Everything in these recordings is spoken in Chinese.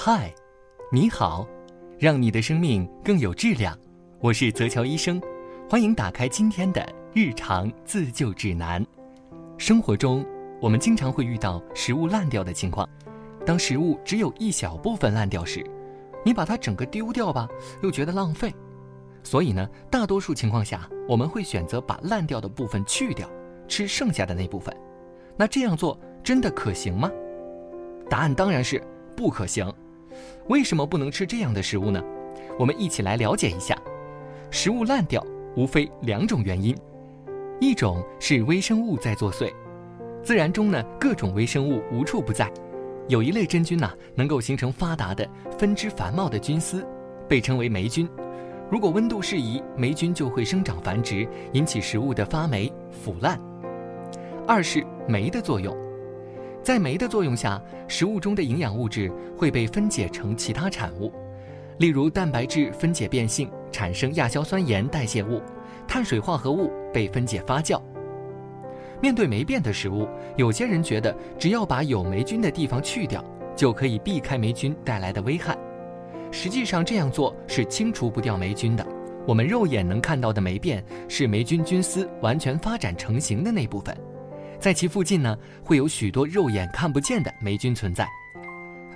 嗨，你好，让你的生命更有质量。我是泽乔医生，欢迎打开今天的日常自救指南。生活中，我们经常会遇到食物烂掉的情况。当食物只有一小部分烂掉时，你把它整个丢掉吧，又觉得浪费。所以呢，大多数情况下，我们会选择把烂掉的部分去掉，吃剩下的那部分。那这样做真的可行吗？答案当然是不可行。为什么不能吃这样的食物呢？我们一起来了解一下。食物烂掉无非两种原因，一种是微生物在作祟。自然中呢，各种微生物无处不在。有一类真菌呐，能够形成发达的分支繁茂的菌丝，被称为霉菌。如果温度适宜，霉菌就会生长繁殖，引起食物的发霉腐烂。二是酶的作用。在酶的作用下，食物中的营养物质会被分解成其他产物，例如蛋白质分解变性产生亚硝酸盐代谢物，碳水化合物被分解发酵。面对霉变的食物，有些人觉得只要把有霉菌的地方去掉，就可以避开霉菌带来的危害。实际上这样做是清除不掉霉菌的。我们肉眼能看到的霉变是霉菌菌丝完全发展成型的那部分。在其附近呢，会有许多肉眼看不见的霉菌存在。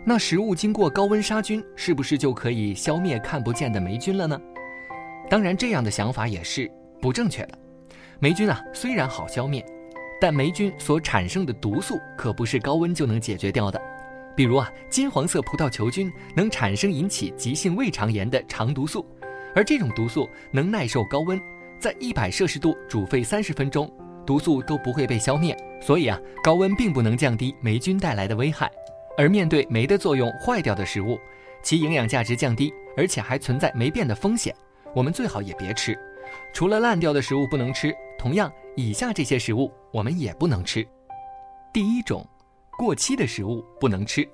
那食物经过高温杀菌，是不是就可以消灭看不见的霉菌了呢？当然，这样的想法也是不正确的。霉菌啊，虽然好消灭，但霉菌所产生的毒素可不是高温就能解决掉的。比如啊，金黄色葡萄球菌能产生引起急性胃肠炎的肠毒素，而这种毒素能耐受高温，在一百摄氏度煮沸三十分钟。毒素都不会被消灭，所以啊，高温并不能降低霉菌带来的危害。而面对酶的作用坏掉的食物，其营养价值降低，而且还存在霉变的风险，我们最好也别吃。除了烂掉的食物不能吃，同样，以下这些食物我们也不能吃。第一种，过期的食物不能吃。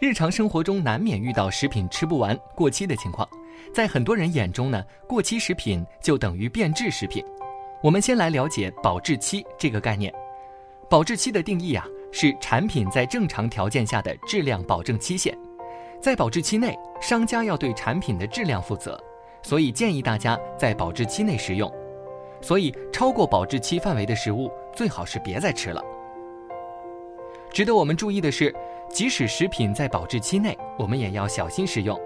日常生活中难免遇到食品吃不完、过期的情况，在很多人眼中呢，过期食品就等于变质食品。我们先来了解保质期这个概念。保质期的定义啊，是产品在正常条件下的质量保证期限。在保质期内，商家要对产品的质量负责，所以建议大家在保质期内食用。所以，超过保质期范围的食物最好是别再吃了。值得我们注意的是，即使食品在保质期内，我们也要小心食用，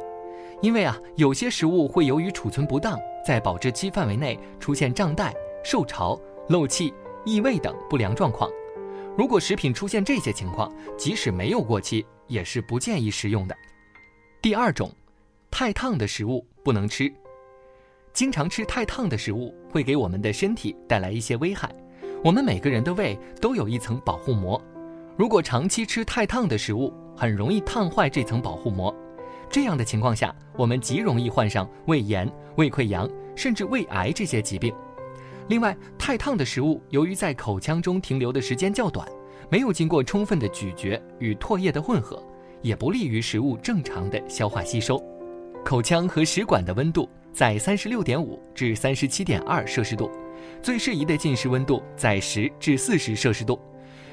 因为啊，有些食物会由于储存不当，在保质期范围内出现胀袋。受潮、漏气、异味等不良状况，如果食品出现这些情况，即使没有过期，也是不建议食用的。第二种，太烫的食物不能吃。经常吃太烫的食物会给我们的身体带来一些危害。我们每个人的胃都有一层保护膜，如果长期吃太烫的食物，很容易烫坏这层保护膜。这样的情况下，我们极容易患上胃炎、胃溃疡，甚至胃癌这些疾病。另外，太烫的食物由于在口腔中停留的时间较短，没有经过充分的咀嚼与唾液的混合，也不利于食物正常的消化吸收。口腔和食管的温度在三十六点五至三十七点二摄氏度，最适宜的进食温度在十至四十摄氏度。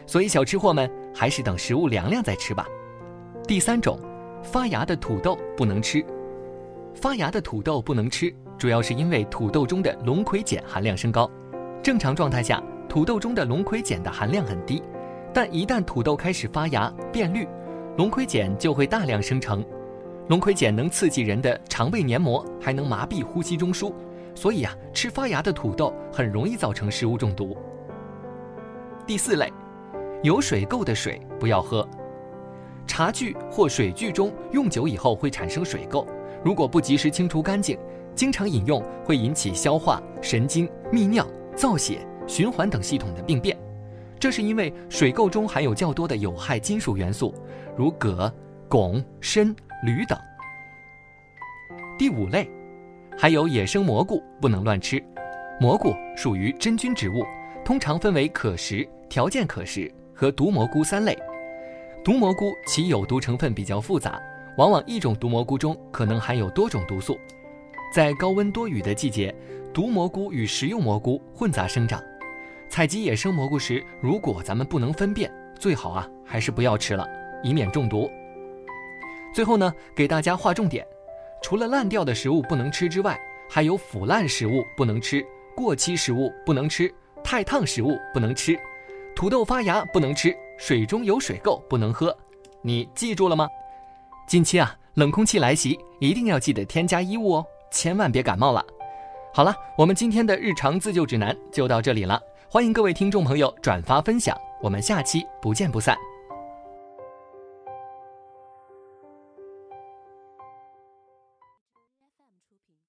所以，小吃货们还是等食物凉凉再吃吧。第三种，发芽的土豆不能吃。发芽的土豆不能吃。主要是因为土豆中的龙葵碱含量升高。正常状态下，土豆中的龙葵碱的含量很低，但一旦土豆开始发芽变绿，龙葵碱就会大量生成。龙葵碱能刺激人的肠胃黏膜，还能麻痹呼吸中枢，所以啊，吃发芽的土豆很容易造成食物中毒。第四类，有水垢的水不要喝。茶具或水具中用久以后会产生水垢，如果不及时清除干净。经常饮用会引起消化、神经、泌尿、造血、循环等系统的病变，这是因为水垢中含有较多的有害金属元素，如铬、汞、砷、铝等。第五类，还有野生蘑菇不能乱吃。蘑菇属于真菌植物，通常分为可食、条件可食和毒蘑菇三类。毒蘑菇其有毒成分比较复杂，往往一种毒蘑菇中可能含有多种毒素。在高温多雨的季节，毒蘑菇与食用蘑菇混杂生长。采集野生蘑菇时，如果咱们不能分辨，最好啊还是不要吃了，以免中毒。最后呢，给大家划重点：除了烂掉的食物不能吃之外，还有腐烂食物不能吃，过期食物不能吃，太烫食物不能吃，土豆发芽不能吃，水中有水垢不能喝。你记住了吗？近期啊，冷空气来袭，一定要记得添加衣物哦，千万别感冒了。好了，我们今天的日常自救指南就到这里了，欢迎各位听众朋友转发分享，我们下期不见不散。